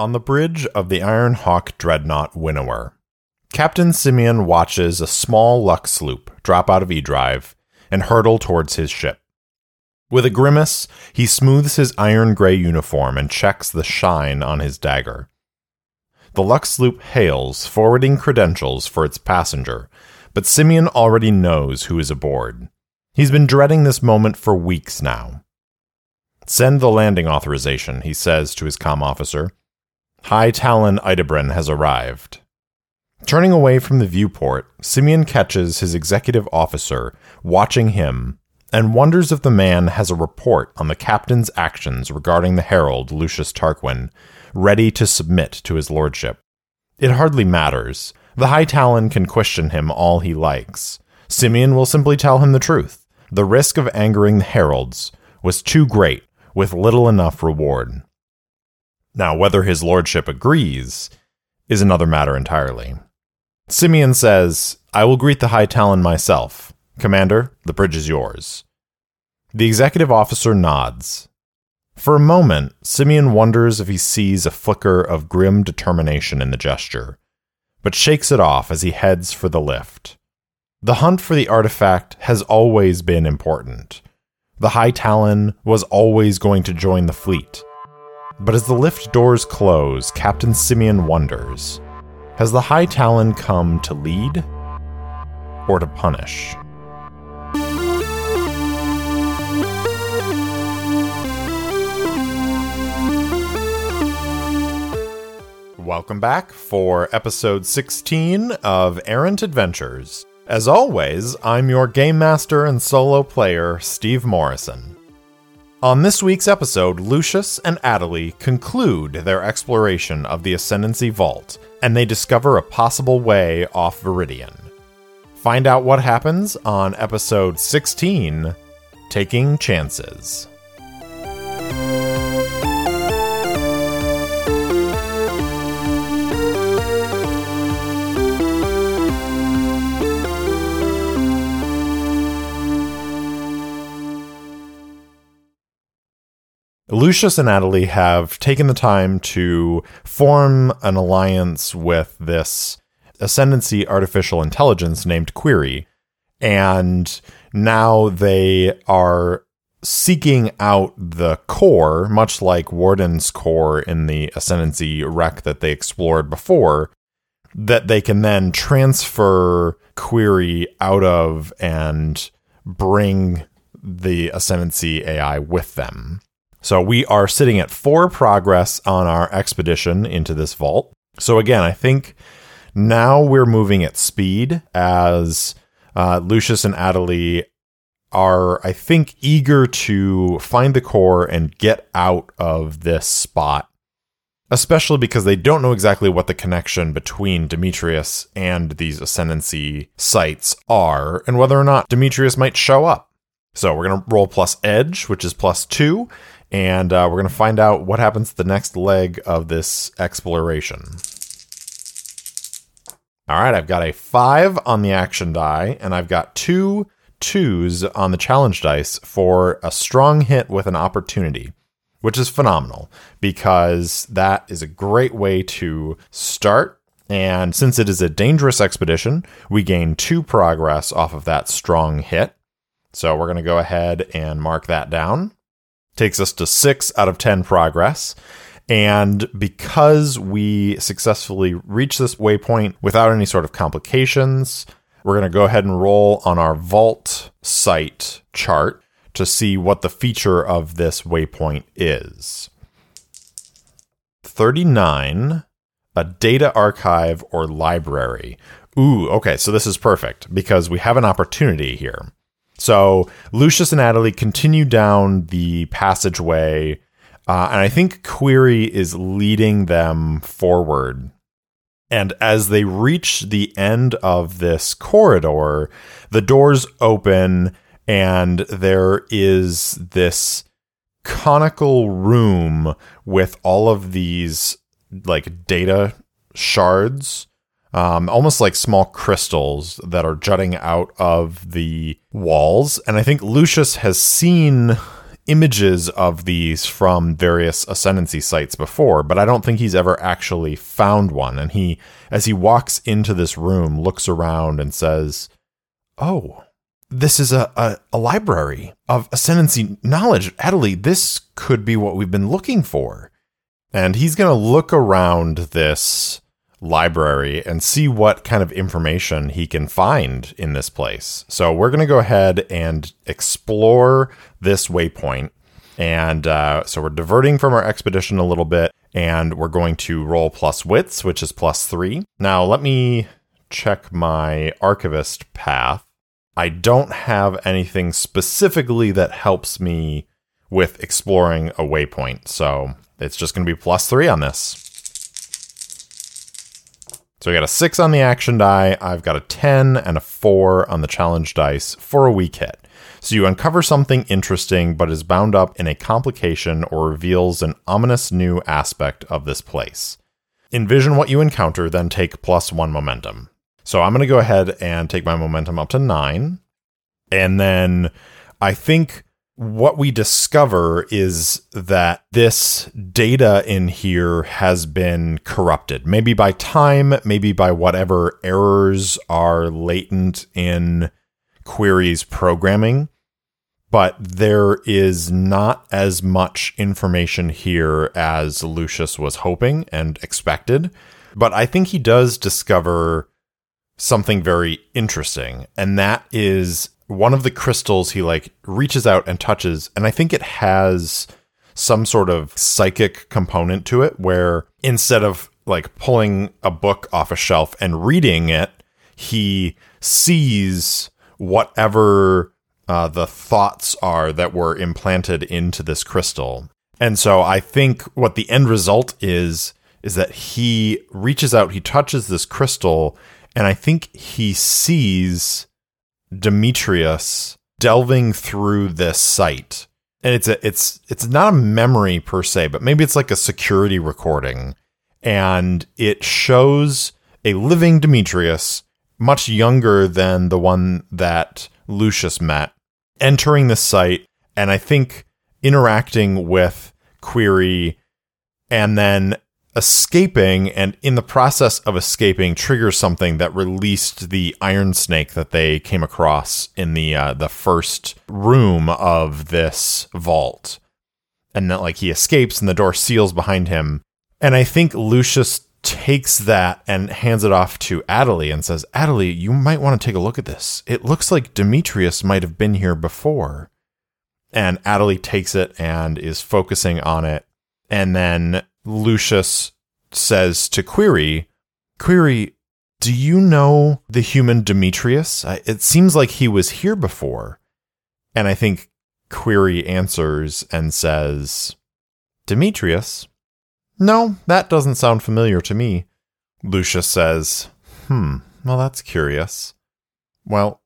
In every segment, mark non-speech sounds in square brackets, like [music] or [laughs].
on the bridge of the Iron Hawk dreadnought Winnower. Captain Simeon watches a small Lux sloop drop out of E Drive and hurtle towards his ship. With a grimace, he smooths his iron gray uniform and checks the shine on his dagger. The Lux sloop hails, forwarding credentials for its passenger, but Simeon already knows who is aboard. He's been dreading this moment for weeks now. Send the landing authorization, he says to his com officer. High Talon Idebrin has arrived. Turning away from the viewport, Simeon catches his executive officer watching him and wonders if the man has a report on the captain's actions regarding the herald Lucius Tarquin, ready to submit to his lordship. It hardly matters. The High Talon can question him all he likes. Simeon will simply tell him the truth. The risk of angering the heralds was too great, with little enough reward. Now, whether his lordship agrees is another matter entirely. Simeon says, I will greet the High Talon myself. Commander, the bridge is yours. The executive officer nods. For a moment, Simeon wonders if he sees a flicker of grim determination in the gesture, but shakes it off as he heads for the lift. The hunt for the artifact has always been important. The High Talon was always going to join the fleet. But as the lift doors close, Captain Simeon wonders Has the High Talon come to lead or to punish? Welcome back for episode 16 of Errant Adventures. As always, I'm your game master and solo player, Steve Morrison. On this week's episode, Lucius and Adelie conclude their exploration of the Ascendancy Vault, and they discover a possible way off Viridian. Find out what happens on episode 16 Taking Chances. Lucius and Adelie have taken the time to form an alliance with this ascendancy artificial intelligence named Query. And now they are seeking out the core, much like Warden's core in the ascendancy wreck that they explored before, that they can then transfer Query out of and bring the ascendancy AI with them. So we are sitting at four progress on our expedition into this vault. So again, I think now we're moving at speed as uh, Lucius and Adelie are, I think, eager to find the core and get out of this spot, especially because they don't know exactly what the connection between Demetrius and these ascendancy sites are and whether or not Demetrius might show up. So we're going to roll plus edge, which is plus two, and uh, we're going to find out what happens to the next leg of this exploration. All right, I've got a five on the action die, and I've got two twos on the challenge dice for a strong hit with an opportunity, which is phenomenal because that is a great way to start. And since it is a dangerous expedition, we gain two progress off of that strong hit. So we're going to go ahead and mark that down takes us to six out of 10 progress. And because we successfully reach this waypoint without any sort of complications, we're going to go ahead and roll on our vault site chart to see what the feature of this waypoint is. 39, a data archive or library. Ooh, okay, so this is perfect because we have an opportunity here. So Lucius and Adelie continue down the passageway, uh, and I think Query is leading them forward. And as they reach the end of this corridor, the doors open, and there is this conical room with all of these like data shards um, almost like small crystals that are jutting out of the walls. And I think Lucius has seen images of these from various ascendancy sites before, but I don't think he's ever actually found one. And he, as he walks into this room, looks around and says, Oh, this is a, a, a library of ascendancy knowledge. Adelie, this could be what we've been looking for. And he's going to look around this library and see what kind of information he can find in this place. So we're going to go ahead and explore this waypoint. And uh, so we're diverting from our expedition a little bit, and we're going to roll plus wits, which is plus three. Now, let me check my archivist path. I don't have anything specifically that helps me with exploring a waypoint. So it's just going to be plus three on this. So we got a six on the action die. I've got a 10 and a four on the challenge dice for a weak hit. So you uncover something interesting, but is bound up in a complication or reveals an ominous new aspect of this place. Envision what you encounter, then take plus one momentum. So I'm going to go ahead and take my momentum up to nine. And then I think what we discover is that this data in here has been corrupted. Maybe by time, maybe by whatever errors are latent in Query's programming. But there is not as much information here as Lucius was hoping and expected. But I think he does discover something very interesting, and that is one of the crystals he like reaches out and touches, and I think it has some sort of psychic component to it where instead of like pulling a book off a shelf and reading it, he sees whatever uh, the thoughts are that were implanted into this crystal. And so I think what the end result is is that he reaches out, he touches this crystal, and I think he sees Demetrius delving through this site. And it's a it's it's not a memory per se, but maybe it's like a security recording. And it shows a living Demetrius, much younger than the one that Lucius met, entering the site and I think interacting with Query and then escaping and in the process of escaping triggers something that released the iron snake that they came across in the uh, the first room of this vault. And that like he escapes and the door seals behind him. And i think lucius takes that and hands it off to Adelie and says Adelie you might want to take a look at this. It looks like demetrius might have been here before. And Adelie takes it and is focusing on it. And then Lucius says to Query, Query, do you know the human Demetrius? It seems like he was here before. And I think Query answers and says, Demetrius? No, that doesn't sound familiar to me. Lucius says, Hmm, well, that's curious. Well,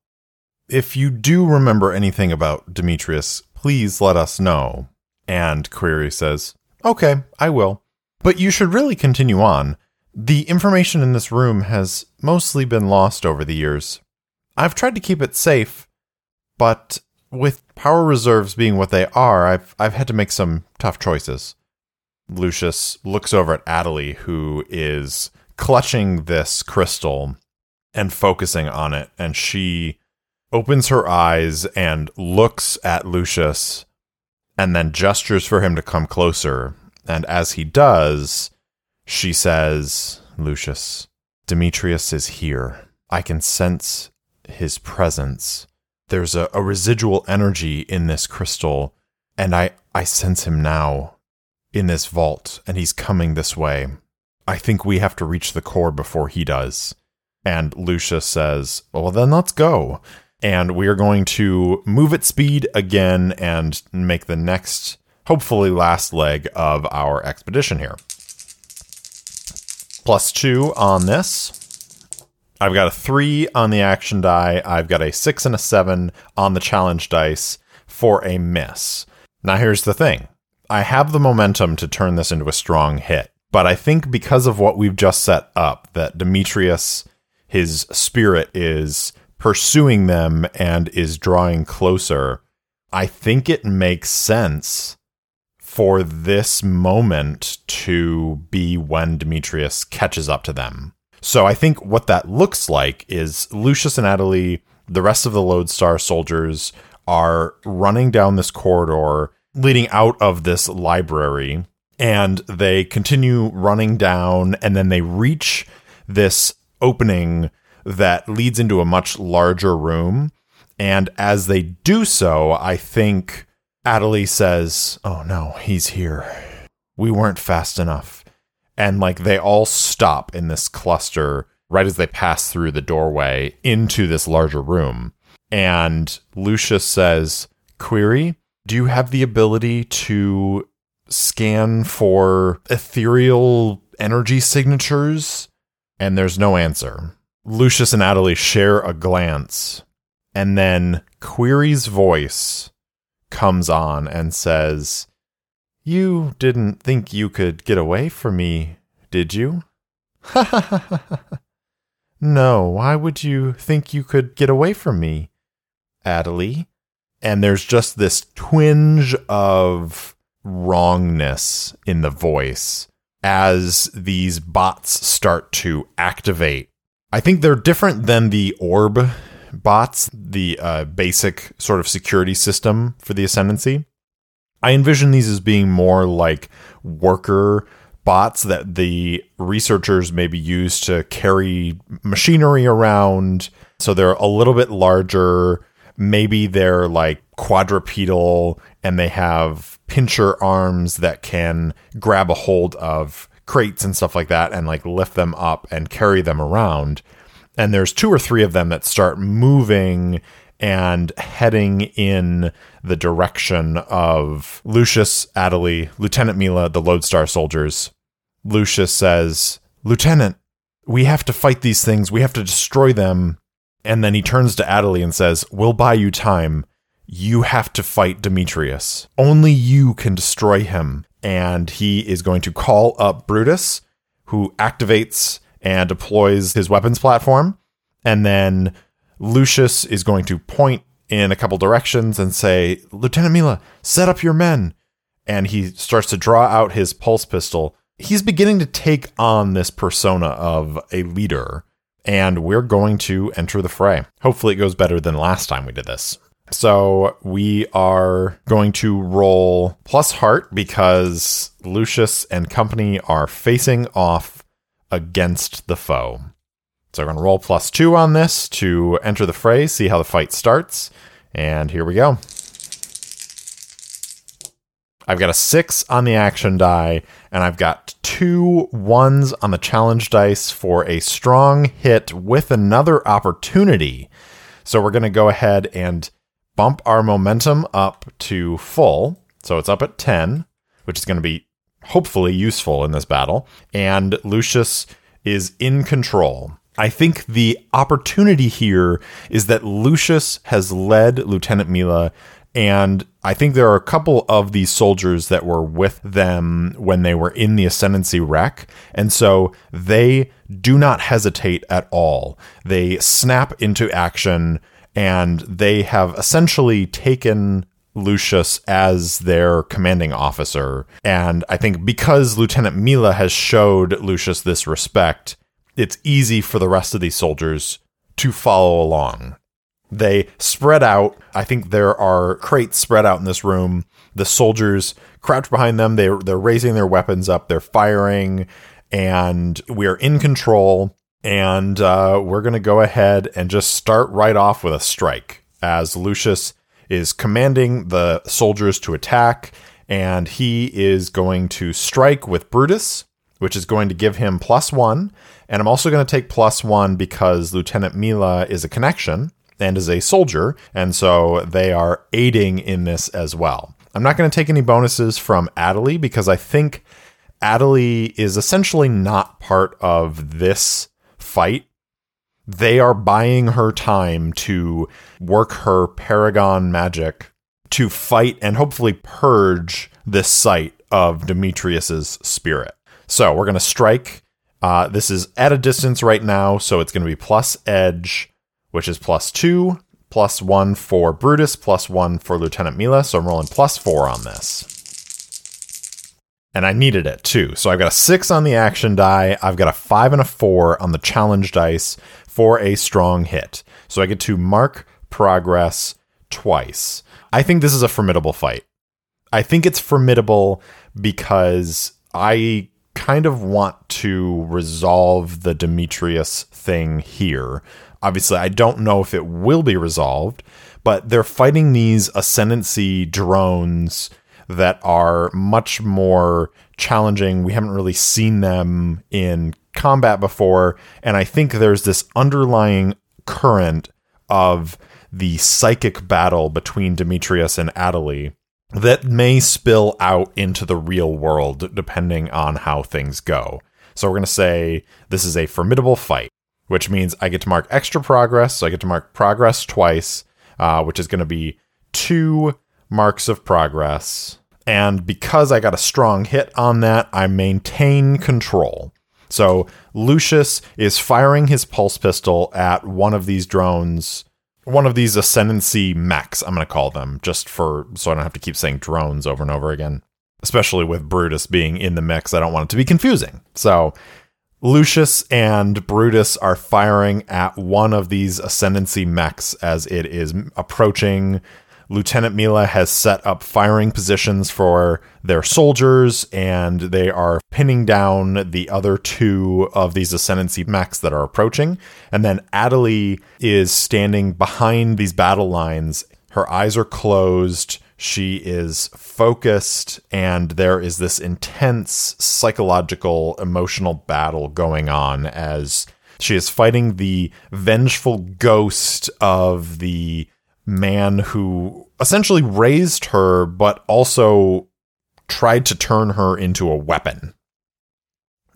if you do remember anything about Demetrius, please let us know. And Query says, Okay, I will. But you should really continue on. The information in this room has mostly been lost over the years. I've tried to keep it safe, but with power reserves being what they are, I've I've had to make some tough choices. Lucius looks over at Adelie, who is clutching this crystal and focusing on it, and she opens her eyes and looks at Lucius and then gestures for him to come closer and as he does, she says, Lucius, Demetrius is here. I can sense his presence. There's a, a residual energy in this crystal, and I, I sense him now in this vault, and he's coming this way. I think we have to reach the core before he does. And Lucius says, Well, then let's go. And we are going to move at speed again and make the next hopefully last leg of our expedition here. Plus two on this. I've got a three on the action die. I've got a six and a seven on the challenge dice for a miss. Now, here's the thing I have the momentum to turn this into a strong hit, but I think because of what we've just set up, that Demetrius, his spirit is pursuing them and is drawing closer, I think it makes sense for this moment to be when Demetrius catches up to them. So I think what that looks like is Lucius and Adelie, the rest of the Lodestar soldiers, are running down this corridor leading out of this library and they continue running down and then they reach this opening that leads into a much larger room and as they do so i think adelie says oh no he's here we weren't fast enough and like they all stop in this cluster right as they pass through the doorway into this larger room and lucius says query do you have the ability to scan for ethereal energy signatures? And there's no answer. Lucius and Adelie share a glance, and then Query's voice comes on and says, You didn't think you could get away from me, did you? [laughs] no, why would you think you could get away from me, Adelie? and there's just this twinge of wrongness in the voice as these bots start to activate. I think they're different than the orb bots, the uh, basic sort of security system for the Ascendancy. I envision these as being more like worker bots that the researchers maybe use to carry machinery around. So they're a little bit larger maybe they're like quadrupedal and they have pincher arms that can grab a hold of crates and stuff like that and like lift them up and carry them around. And there's two or three of them that start moving and heading in the direction of Lucius Adelie, Lieutenant Mila, the Lodestar soldiers. Lucius says, Lieutenant, we have to fight these things. We have to destroy them. And then he turns to Adelie and says, We'll buy you time. You have to fight Demetrius. Only you can destroy him. And he is going to call up Brutus, who activates and deploys his weapons platform. And then Lucius is going to point in a couple directions and say, Lieutenant Mila, set up your men. And he starts to draw out his pulse pistol. He's beginning to take on this persona of a leader and we're going to enter the fray. Hopefully, it goes better than last time we did this. So, we are going to roll plus heart because Lucius and company are facing off against the foe. So, we're going to roll plus two on this to enter the fray, see how the fight starts. And here we go. I've got a six on the action die, and I've got two ones on the challenge dice for a strong hit with another opportunity. So we're going to go ahead and bump our momentum up to full. So it's up at 10, which is going to be hopefully useful in this battle. And Lucius is in control. I think the opportunity here is that Lucius has led Lieutenant Mila and I think there are a couple of these soldiers that were with them when they were in the Ascendancy wreck. And so they do not hesitate at all. They snap into action and they have essentially taken Lucius as their commanding officer. And I think because Lieutenant Mila has showed Lucius this respect, it's easy for the rest of these soldiers to follow along. They spread out. I think there are crates spread out in this room. The soldiers crouch behind them. They they're raising their weapons up. They're firing, and we are in control. And uh, we're gonna go ahead and just start right off with a strike as Lucius is commanding the soldiers to attack, and he is going to strike with Brutus, which is going to give him plus one. And I'm also going to take plus one because Lieutenant Mila is a connection and is a soldier, and so they are aiding in this as well. I'm not going to take any bonuses from Adelie because I think Adelie is essentially not part of this fight. They are buying her time to work her Paragon magic to fight and hopefully purge this site of Demetrius's spirit. So we're going to strike. Uh, this is at a distance right now, so it's going to be plus edge which is plus two, plus one for Brutus, plus one for Lieutenant Mila. So I'm rolling plus four on this. And I needed it too. So I've got a six on the action die. I've got a five and a four on the challenge dice for a strong hit. So I get to mark progress twice. I think this is a formidable fight. I think it's formidable because I kind of want to resolve the Demetrius thing here. Obviously, I don't know if it will be resolved, but they're fighting these ascendancy drones that are much more challenging. We haven't really seen them in combat before, and I think there's this underlying current of the psychic battle between Demetrius and Adelie that may spill out into the real world depending on how things go. So we're going to say this is a formidable fight, which means I get to mark extra progress. So I get to mark progress twice, uh, which is going to be two marks of progress. And because I got a strong hit on that, I maintain control. So Lucius is firing his pulse pistol at one of these drones one of these ascendancy mechs, I'm going to call them, just for so I don't have to keep saying drones over and over again. Especially with Brutus being in the mix, I don't want it to be confusing. So Lucius and Brutus are firing at one of these ascendancy mechs as it is approaching Lieutenant Mila has set up firing positions for their soldiers, and they are pinning down the other two of these ascendancy mechs that are approaching. And then Adelie is standing behind these battle lines. Her eyes are closed. She is focused, and there is this intense psychological, emotional battle going on as she is fighting the vengeful ghost of the man who essentially raised her, but also tried to turn her into a weapon.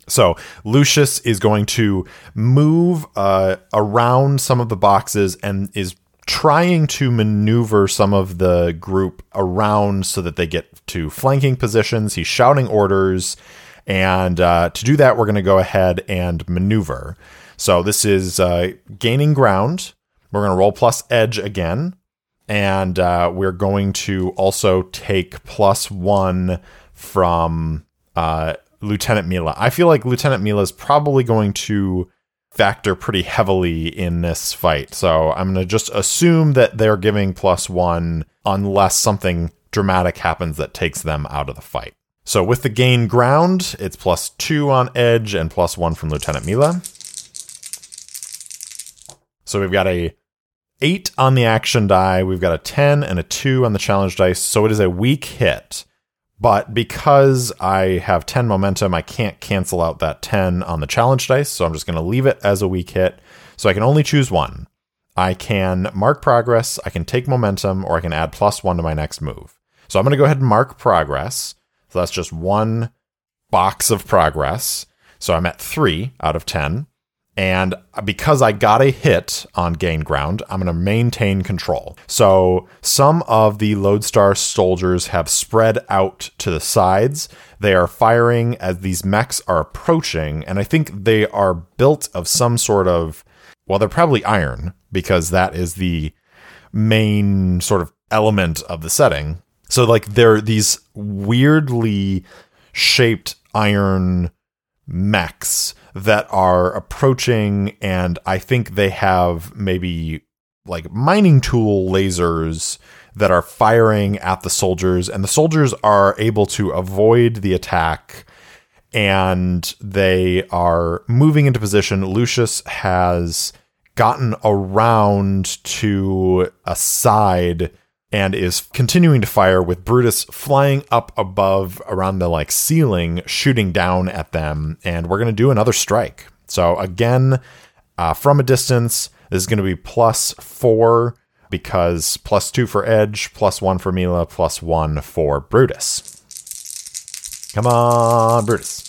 So Lucius is going to move uh, around some of the boxes and is trying to maneuver some of the group around so that they get to flanking positions. He's shouting orders. And uh, to do that, we're going to go ahead and maneuver. So this is uh, gaining ground. We're going to roll plus edge again and uh, we're going to also take plus one from uh, Lieutenant Mila. I feel like Lieutenant Mila is probably going to factor pretty heavily in this fight. So I'm going to just assume that they're giving plus one unless something dramatic happens that takes them out of the fight. So with the gain ground, it's plus two on edge and plus one from Lieutenant Mila. So we've got a eight on the action die. We've got a 10 and a two on the challenge dice. So it is a weak hit. But because I have 10 momentum, I can't cancel out that 10 on the challenge dice. So I'm just going to leave it as a weak hit. So I can only choose one. I can mark progress, I can take momentum, or I can add plus one to my next move. So I'm going to go ahead and mark progress. So that's just one box of progress. So I'm at three out of 10. And because I got a hit on gain ground, I'm going to maintain control. So some of the Lodestar soldiers have spread out to the sides. They are firing as these mechs are approaching. And I think they are built of some sort of, well, they're probably iron because that is the main sort of element of the setting. So, like, they're these weirdly shaped iron mechs that are approaching, and I think they have maybe like mining tool lasers that are firing at the soldiers, and the soldiers are able to avoid the attack and they are moving into position. Lucius has gotten around to a side and is continuing to fire with Brutus flying up above around the like ceiling, shooting down at them. And we're going to do another strike. So again, uh, from a distance, this is going to be plus four because plus two for Edge, plus one for Mila, plus one for Brutus. Come on, Brutus.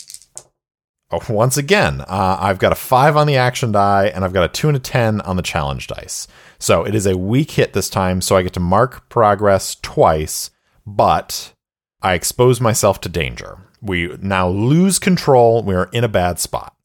Oh, once again, uh, I've got a five on the action die and I've got a two and a 10 on the challenge dice. So it is a weak hit this time, so I get to mark progress twice, but I expose myself to danger. We now lose control. We are in a bad spot.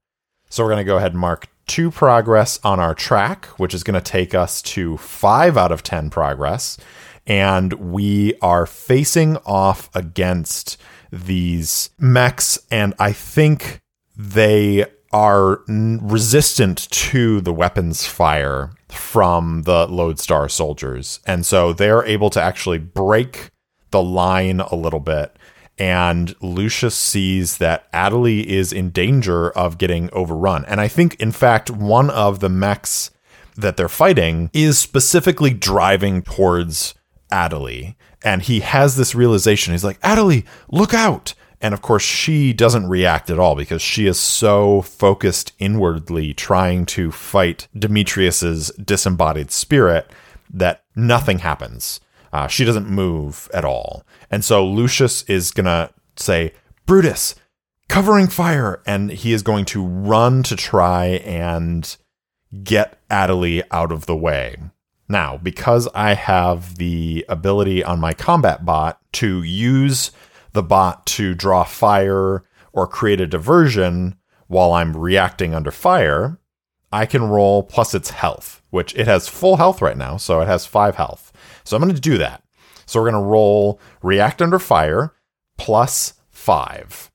So we're going to go ahead and mark two progress on our track, which is going to take us to five out of 10 progress. And we are facing off against these mechs, and I think they are resistant to the weapons fire from the Lodestar soldiers. And so they're able to actually break the line a little bit. And Lucius sees that Adelie is in danger of getting overrun. And I think, in fact, one of the mechs that they're fighting is specifically driving towards Adelie. And he has this realization. He's like, Adelie, look out. And of course, she doesn't react at all because she is so focused inwardly trying to fight Demetrius's disembodied spirit that nothing happens. Uh, she doesn't move at all. And so Lucius is going to say, Brutus, covering fire. And he is going to run to try and get Adelie out of the way. Now, because I have the ability on my combat bot to use the bot to draw fire or create a diversion while I'm reacting under fire, I can roll plus its health, which it has full health right now, so it has five health. So I'm going to do that. So we're going to roll react under fire plus five.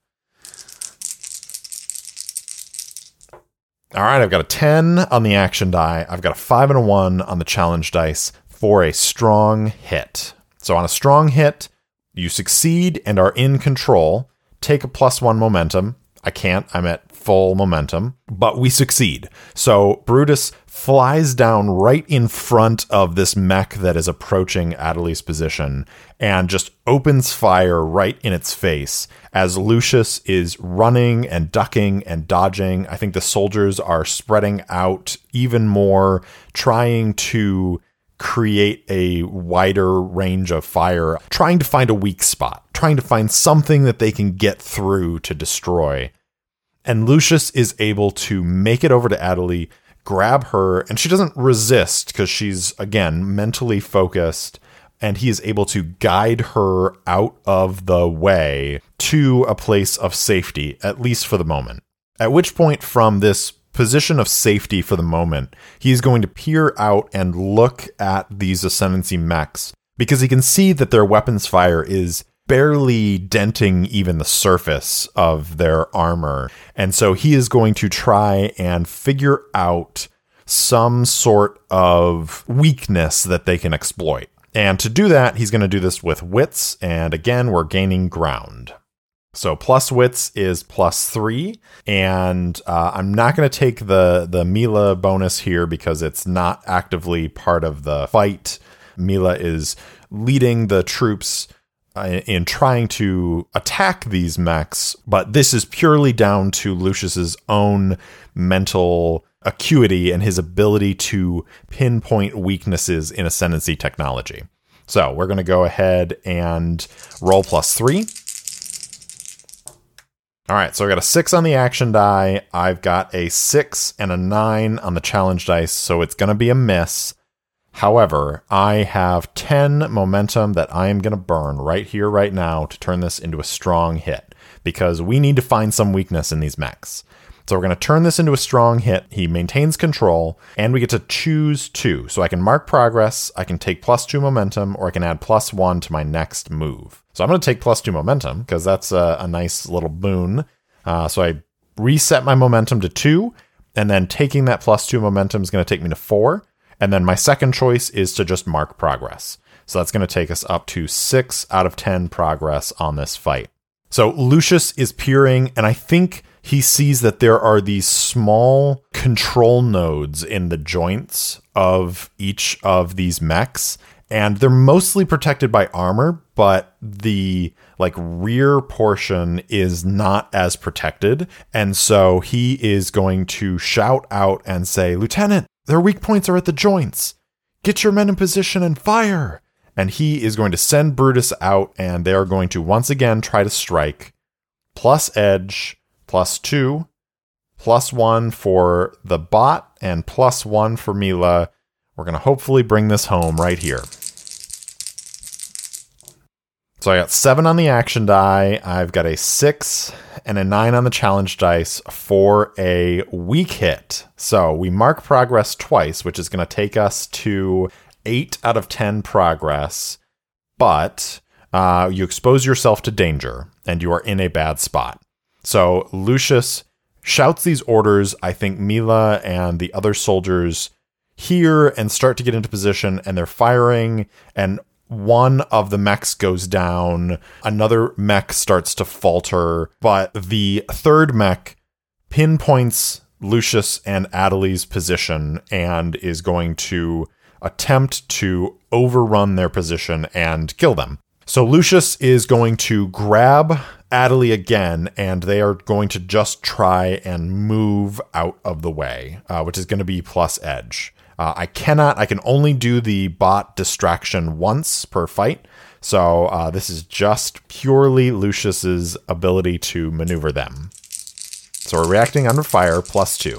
All right, I've got a 10 on the action die. I've got a 5 and a 1 on the challenge dice for a strong hit. So on a strong hit, you succeed and are in control. Take a plus 1 momentum. I can't. I'm at full momentum, but we succeed. So Brutus flies down right in front of this mech that is approaching Adelie's position and just opens fire right in its face as Lucius is running and ducking and dodging. I think the soldiers are spreading out even more, trying to create a wider range of fire, trying to find a weak spot, trying to find something that they can get through to destroy. And Lucius is able to make it over to Adelie, grab her, and she doesn't resist because she's, again, mentally focused and he is able to guide her out of the way to a place of safety, at least for the moment. At which point, from this position of safety for the moment, he's going to peer out and look at these Ascendancy mechs because he can see that their weapons fire is barely denting even the surface of their armor. And so he is going to try and figure out some sort of weakness that they can exploit. And to do that, he's going to do this with wits. And again, we're gaining ground. So plus wits is plus three, and uh, I'm not going to take the the Mila bonus here because it's not actively part of the fight. Mila is leading the troops uh, in trying to attack these mechs, but this is purely down to Lucius's own mental acuity and his ability to pinpoint weaknesses in ascendancy technology. So we're going to go ahead and roll plus three. All right, so I got a six on the action die. I've got a six and a nine on the challenge dice, so it's going to be a miss. However, I have 10 momentum that I am going to burn right here, right now, to turn this into a strong hit because we need to find some weakness in these mechs. So we're going to turn this into a strong hit. He maintains control, and we get to choose two. So I can mark progress, I can take plus two momentum, or I can add plus one to my next move. So I'm going to take plus two momentum because that's a, a, nice little boon. Uh, so I reset my momentum to two, and then taking that plus two momentum is going to take me to four. And then my second choice is to just mark progress. So that's going to take us up to six out of 10 progress on this fight. So Lucius is peering, and I think he sees that there are these small control nodes in the joints of each of these mechs and they're mostly protected by armor but the like rear portion is not as protected and so he is going to shout out and say lieutenant their weak points are at the joints. Get your men in position and fire! And he is going to send brutus out and they are going to once again try to strike. Plus edge plus two, plus one for the bot, and plus one for Mila. We're going to hopefully bring this home right here. So I got seven on the action die. I've got a six and a nine on the challenge dice for a weak hit. So we mark progress twice, which is going to take us to eight out of 10 progress. But uh, you expose yourself to danger and you are in a bad spot. So Lucius shouts these orders. I think Mila and the other soldiers hear and start to get into position and they're firing and one of the mechs goes down, another mech starts to falter, but the third mech pinpoints Lucius and Adelie's position and is going to attempt to overrun their position and kill them. So Lucius is going to grab Adelie again, and they are going to just try and move out of the way, uh, which is going to be plus edge. Uh, I cannot, I can only do the bot distraction once per fight. So uh, this is just purely Lucius's ability to maneuver them. So we're reacting under fire plus two.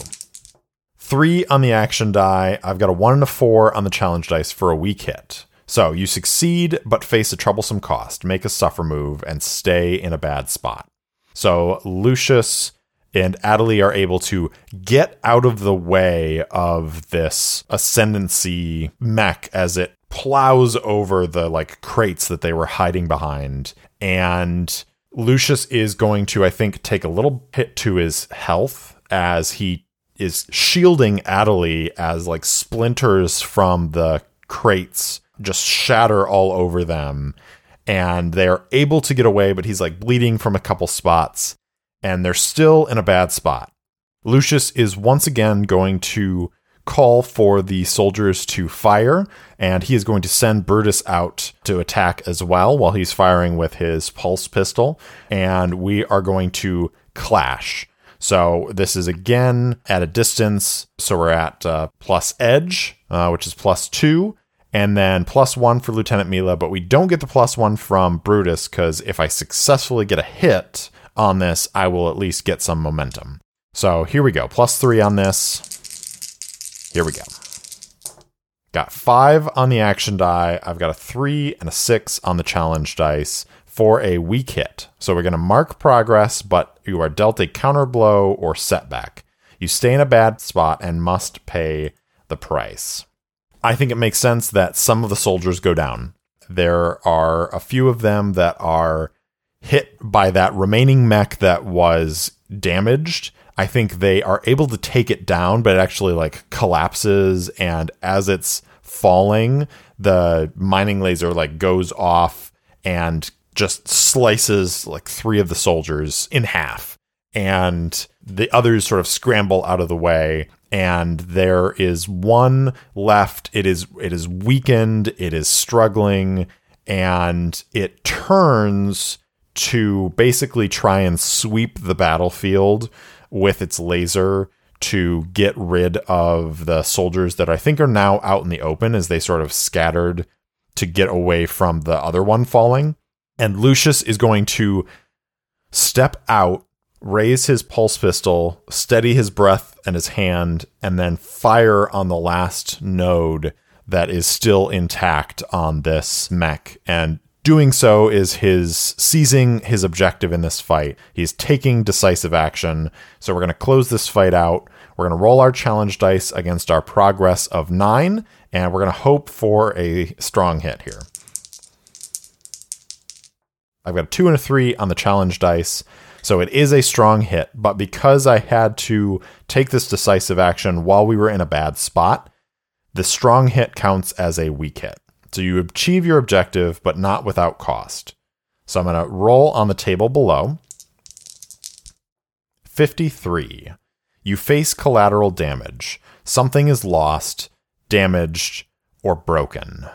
Three on the action die. I've got a one and a four on the challenge dice for a weak hit. So you succeed, but face a troublesome cost. Make a suffer move and stay in a bad spot. So Lucius and Adelie are able to get out of the way of this ascendancy mech as it plows over the like crates that they were hiding behind. And Lucius is going to, I think, take a little hit to his health as he is shielding Adelie as like splinters from the crates just shatter all over them. And they're able to get away, but he's like bleeding from a couple spots and they're still in a bad spot. Lucius is once again going to call for the soldiers to fire, and he is going to send Brutus out to attack as well while he's firing with his pulse pistol, and we are going to clash. So this is again at a distance, so we're at uh, plus edge, uh, which is plus two, and then plus one for Lieutenant Mila, but we don't get the plus one from Brutus because if I successfully get a hit, on this, I will at least get some momentum. So here we go. Plus three on this. Here we go. Got five on the action die. I've got a three and a six on the challenge dice for a weak hit. So we're going to mark progress, but you are dealt a counter blow or setback. You stay in a bad spot and must pay the price. I think it makes sense that some of the soldiers go down. There are a few of them that are hit by that remaining mech that was damaged. I think they are able to take it down, but it actually like collapses and as it's falling, the mining laser like goes off and just slices like three of the soldiers in half. And the others sort of scramble out of the way and there is one left it is it is weakened it is struggling and it turns to basically try and sweep the battlefield with its laser to get rid of the soldiers that I think are now out in the open as they sort of scattered to get away from the other one falling. And Lucius is going to step out, raise his pulse pistol, steady his breath and his hand, and then fire on the last node that is still intact on this mech and doing so is his seizing his objective in this fight. He's taking decisive action. So we're going to close this fight out. We're going to roll our challenge dice against our progress of nine, and we're going to hope for a strong hit here. I've got a two and a three on the challenge dice. So it is a strong hit, but because I had to take this decisive action while we were in a bad spot, the strong hit counts as a weak hit. So you achieve your objective, but not without cost. So I'm going to roll on the table below. 53. You face collateral damage. Something is lost, damaged, or broken.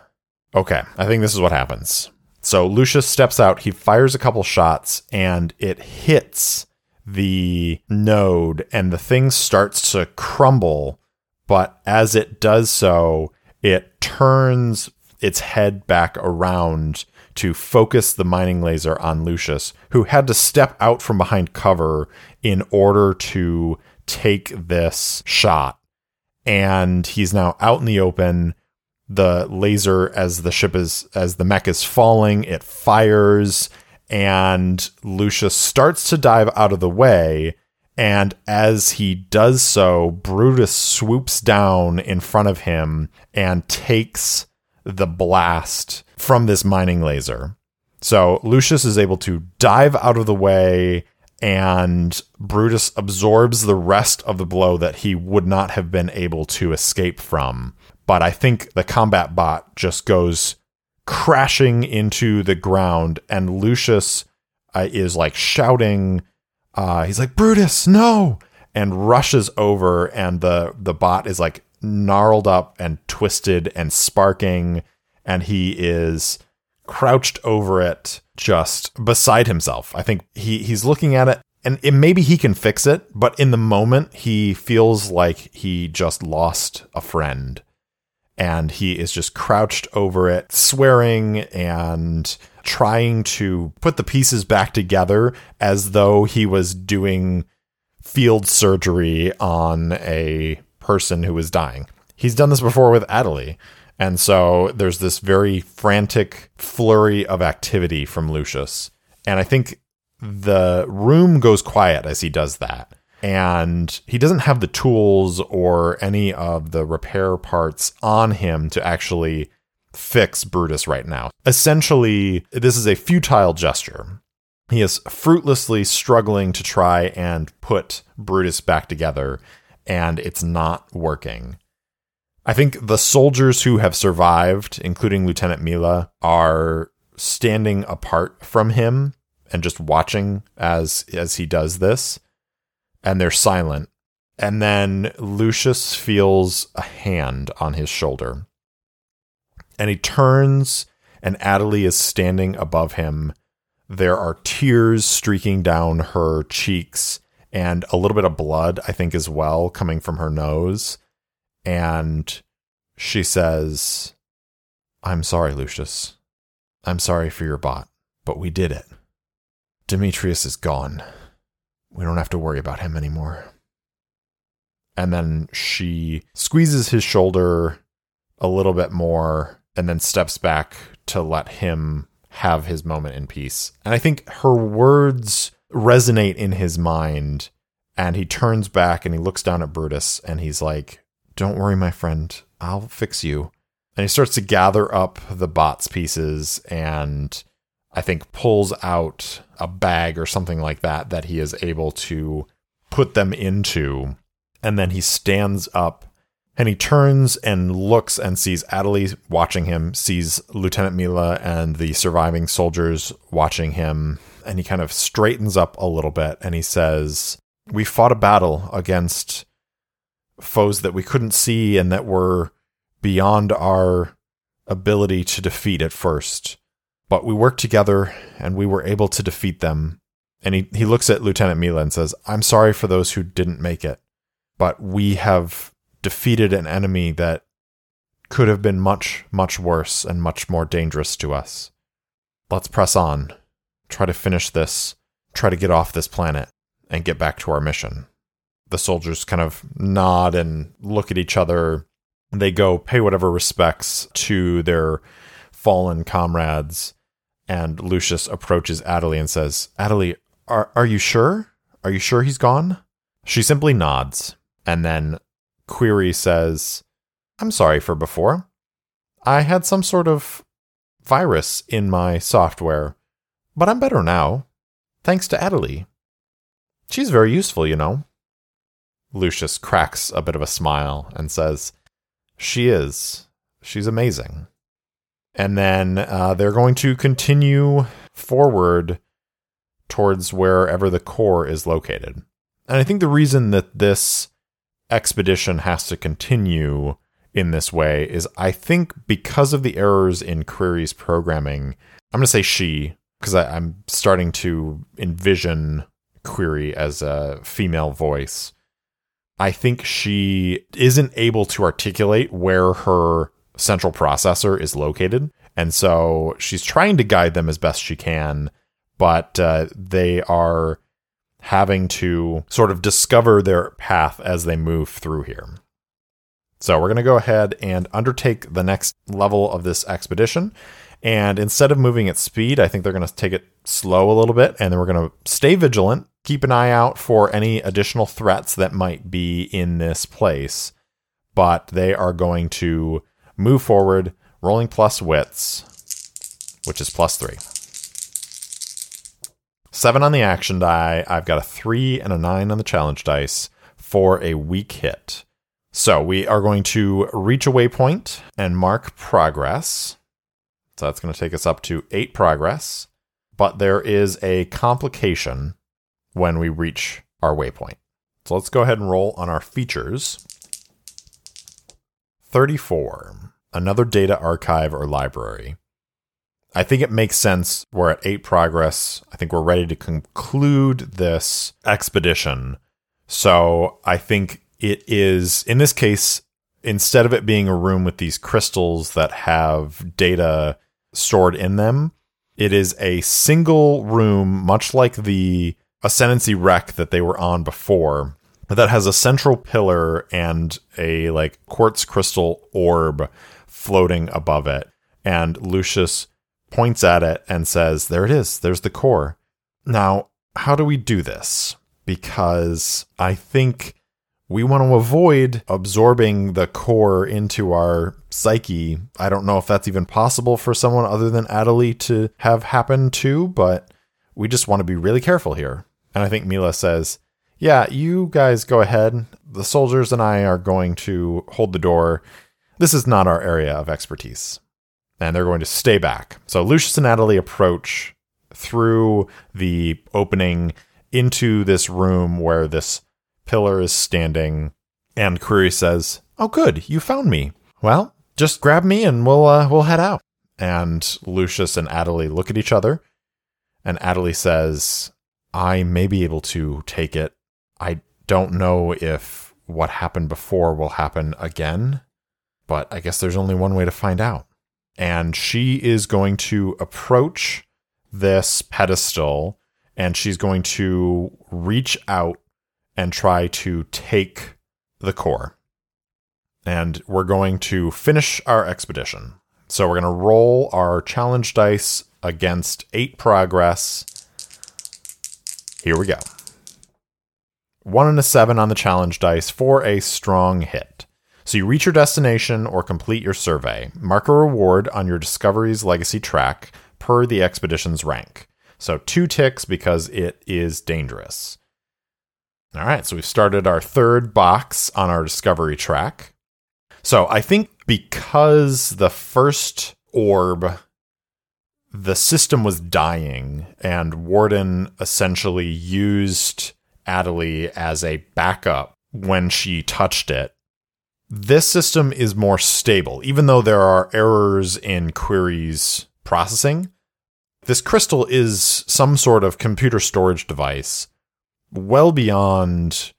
Okay, I think this is what happens. So Lucius steps out, he fires a couple shots, and it hits the node, and the thing starts to crumble. But as it does so, it turns its head back around to focus the mining laser on Lucius, who had to step out from behind cover in order to take this shot. And he's now out in the open. The laser as the ship is as the mech is falling, it fires and Lucius starts to dive out of the way. And as he does so, Brutus swoops down in front of him and takes the blast from this mining laser. So Lucius is able to dive out of the way, and Brutus absorbs the rest of the blow that he would not have been able to escape from. But I think the combat bot just goes crashing into the ground, and Lucius uh, is like shouting. Uh, he's like, Brutus, no! And rushes over, and the, the bot is like gnarled up and twisted and sparking, and he is crouched over it, just beside himself. I think he, he's looking at it and it, maybe he can fix it, but in the moment, he feels like he just lost a friend and he is just crouched over it, swearing and trying to put the pieces back together as though he was doing field surgery on a person who was dying. He's done this before with Adelie. And so there's this very frantic flurry of activity from Lucius. And I think the room goes quiet as he does that and he doesn't have the tools or any of the repair parts on him to actually fix Brutus right now. Essentially, this is a futile gesture. He is fruitlessly struggling to try and put Brutus back together, and it's not working. I think the soldiers who have survived, including Lieutenant Mila, are standing apart from him and just watching as as he does this and they're silent. And then Lucius feels a hand on his shoulder. And he turns, and Adelie is standing above him. There are tears streaking down her cheeks and a little bit of blood, I think, as well, coming from her nose. And she says, I'm sorry, Lucius. I'm sorry for your bot, but we did it. Demetrius is gone. We don't have to worry about him anymore. And then she squeezes his shoulder a little bit more and then steps back to let him have his moment in peace. And I think her words resonate in his mind. And he turns back and he looks down at Brutus and he's like, Don't worry, my friend. I'll fix you. And he starts to gather up the bot's pieces and I think pulls out a bag or something like that that he is able to put them into. And then he stands up and he turns and looks and sees Adelie watching him, sees Lieutenant Mila and the surviving soldiers watching him. And he kind of straightens up a little bit and he says, We fought a battle against foes that we couldn't see and that were beyond our ability to defeat at first. But we worked together and we were able to defeat them. And he, he looks at Lieutenant Mila and says, I'm sorry for those who didn't make it, but we have defeated an enemy that could have been much, much worse and much more dangerous to us. Let's press on, try to finish this, try to get off this planet, and get back to our mission. The soldiers kind of nod and look at each other. They go pay whatever respects to their fallen comrades and Lucius approaches Adelie and says, Adelie, are, are you sure? Are you sure he's gone? She simply nods, and then Query says, I'm sorry for before. I had some sort of virus in my software, but I'm better now, thanks to Adelie. She's very useful, you know. Lucius cracks a bit of a smile and says, She is. She's amazing and then uh, they're going to continue forward towards wherever the core is located. And I think the reason that this expedition has to continue in this way is I think because of the errors in Query's programming, I'm going to say she, because I'm starting to envision Query as a female voice. I think she isn't able to articulate where her central processor is located. And so she's trying to guide them as best she can, but uh, they are having to sort of discover their path as they move through here. So we're going to go ahead and undertake the next level of this expedition. And instead of moving at speed, I think they're going to take it slow a little bit. And then we're going to stay vigilant, keep an eye out for any additional threats that might be in this place. But they are going to move forward, rolling plus wits, which is plus three. Seven on the action die. I've got a three and a nine on the challenge dice for a weak hit. So we are going to reach a waypoint and mark progress. So that's going to take us up to eight progress. But there is a complication when we reach our waypoint. So let's go ahead and roll on our features. 34. Another data archive or library. I think it makes sense. We're at eight progress. I think we're ready to conclude this expedition. So I think it is, in this case, instead of it being a room with these crystals that have data stored in them, it is a single room, much like the Ascendancy wreck that they were on before, that has a central pillar and a like quartz crystal orb floating above it. And Lucius points at it and says, There it is, there's the core. Now, how do we do this? Because I think we want to avoid absorbing the core into our psyche. I don't know if that's even possible for someone other than Adelie to have happen to, but we just want to be really careful here. And I think Mila says, Yeah, you guys go ahead. The soldiers and I are going to hold the door. This is not our area of expertise and they're going to stay back. So Lucius and Adelie approach through the opening into this room where this pillar is standing, and Query says, "Oh, good, you found me. Well, just grab me and we'll uh, we'll head out." And Lucius and Adelie look at each other, and Adelie says, "I may be able to take it. I don't know if what happened before will happen again, but I guess there's only one way to find out." and she is going to approach this pedestal and she's going to reach out and try to take the core. And we're going to finish our expedition. So we're going to roll our challenge dice against eight progress. Here we go. One and a seven on the challenge dice for a strong hit. So you reach your destination or complete your survey. Mark a reward on your Discovery's Legacy track per the expedition's rank. So two ticks because it is dangerous. All right, so we've started our third box on our Discovery track. So I think because the first orb, the system was dying, and Warden essentially used Adelie as a backup when she touched it this system is more stable, even though there are errors in Query's processing. This crystal is some sort of computer storage device well beyond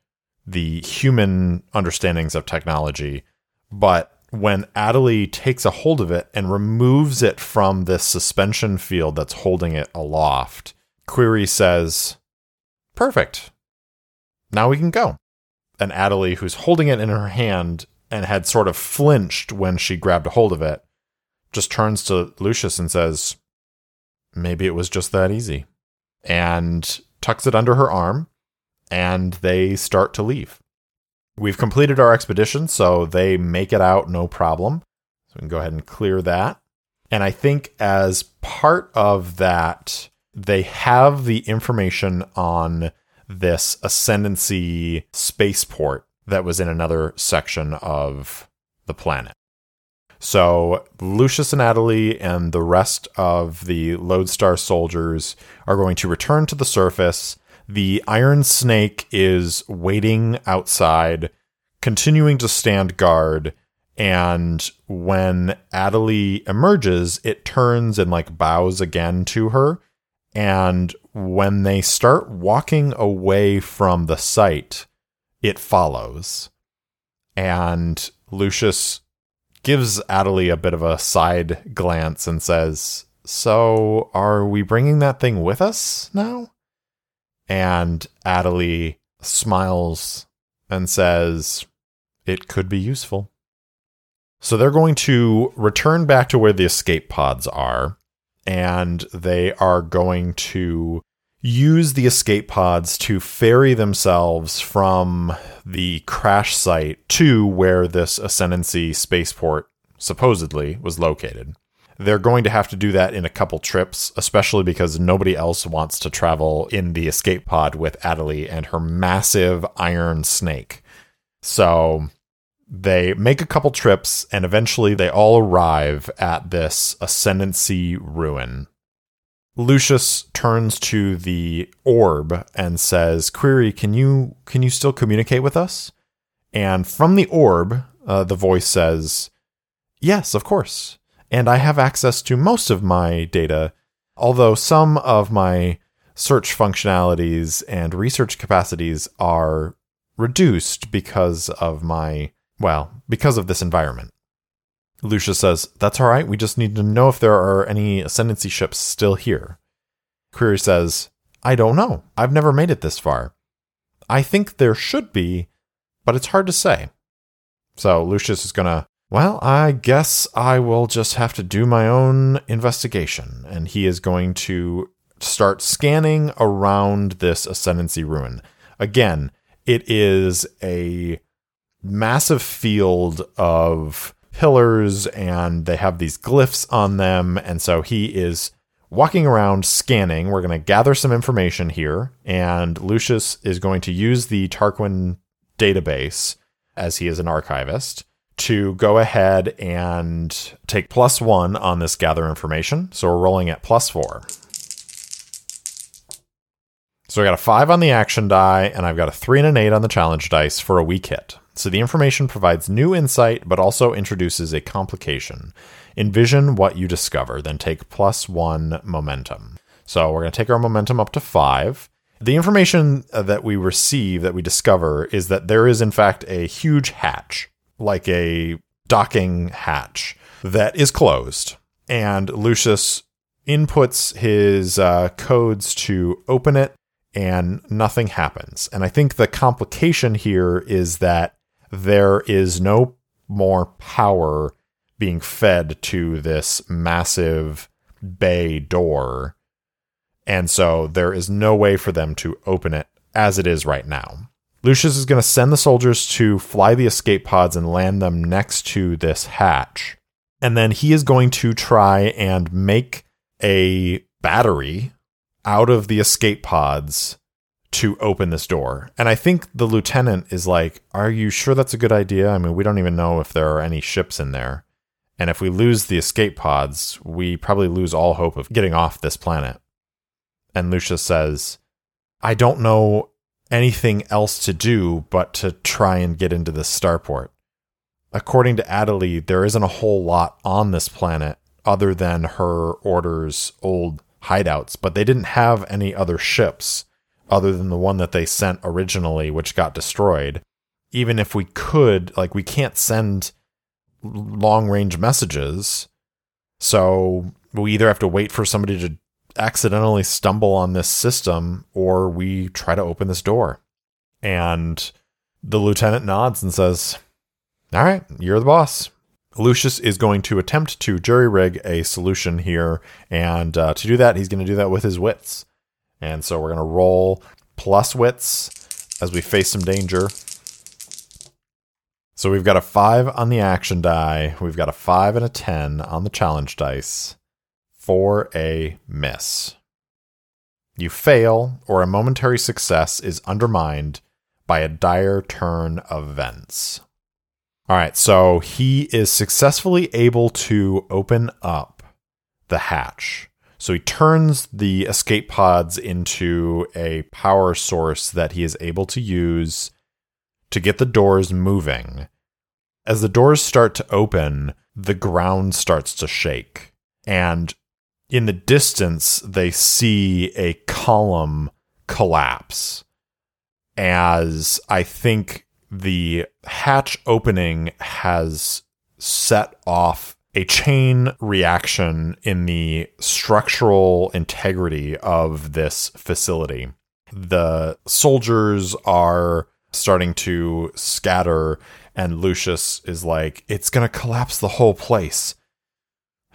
the human understandings of technology. But when Adelie takes a hold of it and removes it from this suspension field that's holding it aloft, Query says, Perfect. Now we can go. And Adelie, who's holding it in her hand, and had sort of flinched when she grabbed a hold of it, just turns to Lucius and says, Maybe it was just that easy. And tucks it under her arm, and they start to leave. We've completed our expedition, so they make it out no problem. So we can go ahead and clear that. And I think as part of that, they have the information on this ascendancy spaceport that was in another section of the planet. So Lucius and Adelie and the rest of the Lodestar soldiers are going to return to the surface. The Iron Snake is waiting outside, continuing to stand guard. And when Adelie emerges, it turns and like bows again to her. And when they start walking away from the site, it follows. And Lucius gives Adelie a bit of a side glance and says, So, are we bringing that thing with us now? And Adelie smiles and says, It could be useful. So they're going to return back to where the escape pods are, and they are going to use the escape pods to ferry themselves from the crash site to where this Ascendancy spaceport supposedly was located. They're going to have to do that in a couple trips, especially because nobody else wants to travel in the escape pod with Adelie and her massive iron snake. So they make a couple trips and eventually they all arrive at this Ascendancy ruin. Lucius turns to the orb and says, "Query, can you can you still communicate with us?" And from the orb, uh, the voice says, "Yes, of course." and I have access to most of my data, although some of my search functionalities and research capacities are reduced because of my, well, because of this environment. Lucius says, That's all right. We just need to know if there are any Ascendancy ships still here. Query says, I don't know. I've never made it this far. I think there should be, but it's hard to say. So Lucius is going to well, I guess I will just have to do my own investigation. And he is going to start scanning around this Ascendancy ruin. Again, it is a massive field of pillars and they have these glyphs on them. And so he is walking around scanning. We're going to gather some information here. And Lucius is going to use the Tarquin database as he is an archivist to go ahead and take plus one on this gather information. So we're rolling at plus four. So I got a five on the action die, and I've got a three and an eight on the challenge dice for a weak hit. So the information provides new insight, but also introduces a complication. Envision what you discover, then take plus one momentum. So we're going to take our momentum up to five. The information that we receive, that we discover, is that there is, in fact, a huge hatch like a docking hatch that is closed. And Lucius inputs his uh, codes to open it, and nothing happens. And I think the complication here is that there is no more power being fed to this massive bay door. And so there is no way for them to open it as it is right now. Lucius is going to send the soldiers to fly the escape pods and land them next to this hatch. And then he is going to try and make a battery out of the escape pods to open this door. And I think the lieutenant is like, Are you sure that's a good idea? I mean, we don't even know if there are any ships in there. And if we lose the escape pods, we probably lose all hope of getting off this planet. And Lucius says, I don't know anything else to do but to try and get into this starport. According to Adelie, there isn't a whole lot on this planet other than her order's old hideouts, but they didn't have any other ships other than the one that they sent originally, which got destroyed. Even if we could, like, we can't send long range messages. So we either have to wait for somebody to accidentally stumble on this system or we try to open this door. And the lieutenant nods and says, All right, you're the boss. Lucius is going to attempt to jury rig a solution here. And uh, to do that, he's going to do that with his wits. And so we're going to roll plus wits as we face some danger. So we've got a 5 on the action die, we've got a 5 and a 10 on the challenge dice for a miss. You fail, or a momentary success is undermined by a dire turn of events. All right, so he is successfully able to open up the hatch. So he turns the escape pods into a power source that he is able to use to get the doors moving. As the doors start to open, the ground starts to shake. And in the distance, they see a column collapse as I think the hatch opening has set off a chain reaction in the structural integrity of this facility. The soldiers are starting to scatter And Lucius is like, it's going to collapse the whole place.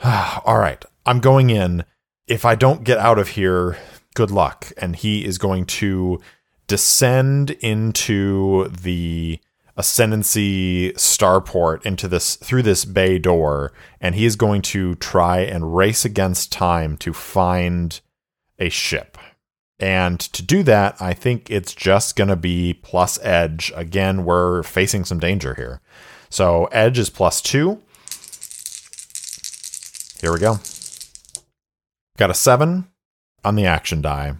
[sighs] All right, I'm going in. If I don't get out of here, good luck. And he is going to descend into the ascendancy starport into this through this bay door and he is going to try and race against time to find a ship. And to do that i think it's just going to be plus edge. Again we're facing some danger here. So edge is plus 2 here we go. Got a 7 on the action die.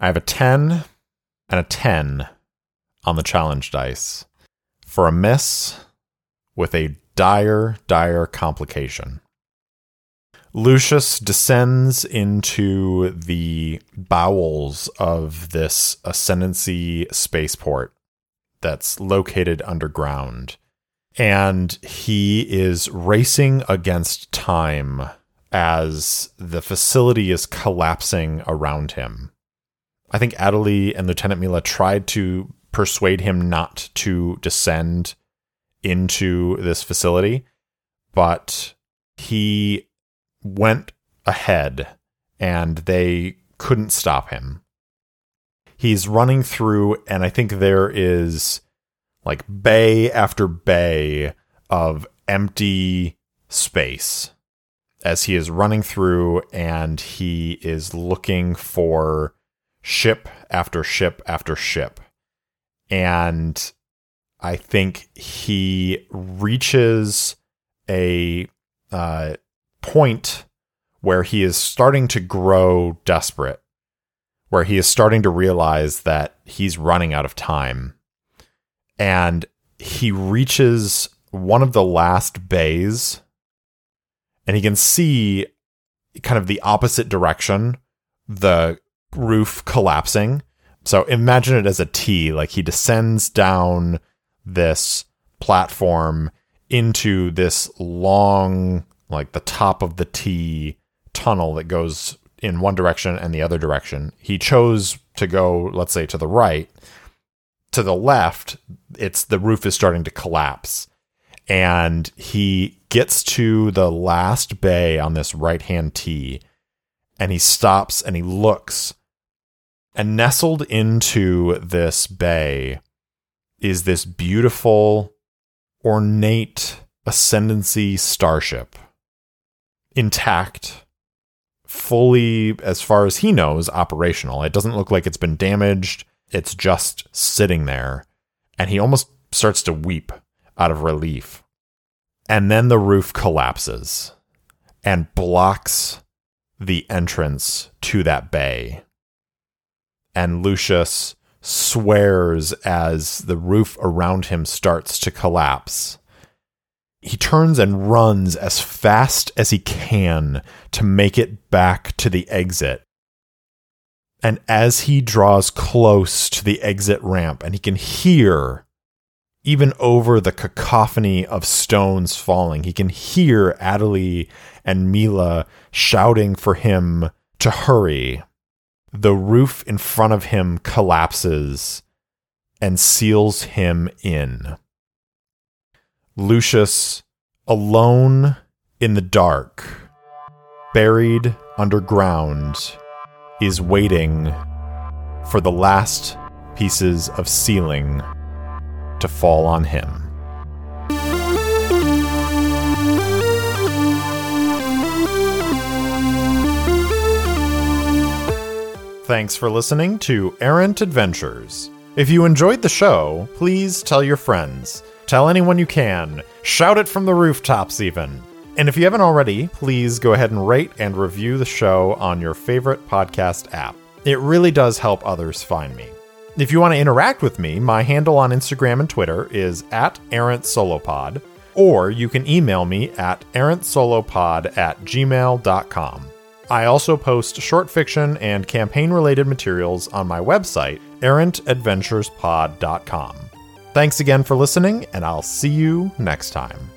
I have a 10 and a 10 on the challenge dice for a miss with a dire, dire complication. Lucius descends into the bowels of this ascendancy spaceport that's located underground. And he is racing against time as the facility is collapsing around him. I think Adelie and Lieutenant Mila tried to persuade him not to descend into this facility, but he went ahead and they couldn't stop him. He's running through, and I think there is like bay after bay of empty space as he is running through and he is looking for ship after ship after ship and I think he reaches a uh, point where he is starting to grow desperate, where he is starting to realize that he's running out of time. And he reaches one of the last bays and he can see kind of the opposite direction, the roof collapsing. So imagine it as a T, like he descends down this platform into this long, like the top of the T tunnel that goes in one direction and the other direction. He chose to go, let's say, to the right. To the left, it's the roof is starting to collapse. And he gets to the last bay on this right hand T and he stops and he looks and nestled into this bay is this beautiful, ornate ascendancy starship. Intact, fully, as far as he knows, operational. It doesn't look like it's been damaged. It's just sitting there. And he almost starts to weep out of relief. And then the roof collapses and blocks the entrance to that bay and Lucius swears as the roof around him starts to collapse. He turns and runs as fast as he can to make it back to the exit. And as he draws close to the exit ramp, and he can hear, even over the cacophony of stones falling, he can hear Adelie and Mila shouting for him to hurry the roof in front of him collapses and seals him in. Lucius, alone in the dark, buried underground, is waiting for the last pieces of ceiling to fall on him. Thanks for listening to Errant Adventures. If you enjoyed the show, please tell your friends. Tell anyone you can. Shout it from the rooftops, even. And if you haven't already, please go ahead and rate and review the show on your favorite podcast app. It really does help others find me. If you want to interact with me, my handle on Instagram and Twitter is at errantsolopod, or you can email me at errantsolopod at gmail.com. I also post short fiction and campaign related materials on my website, errantadventurespod.com. Thanks again for listening, and I'll see you next time.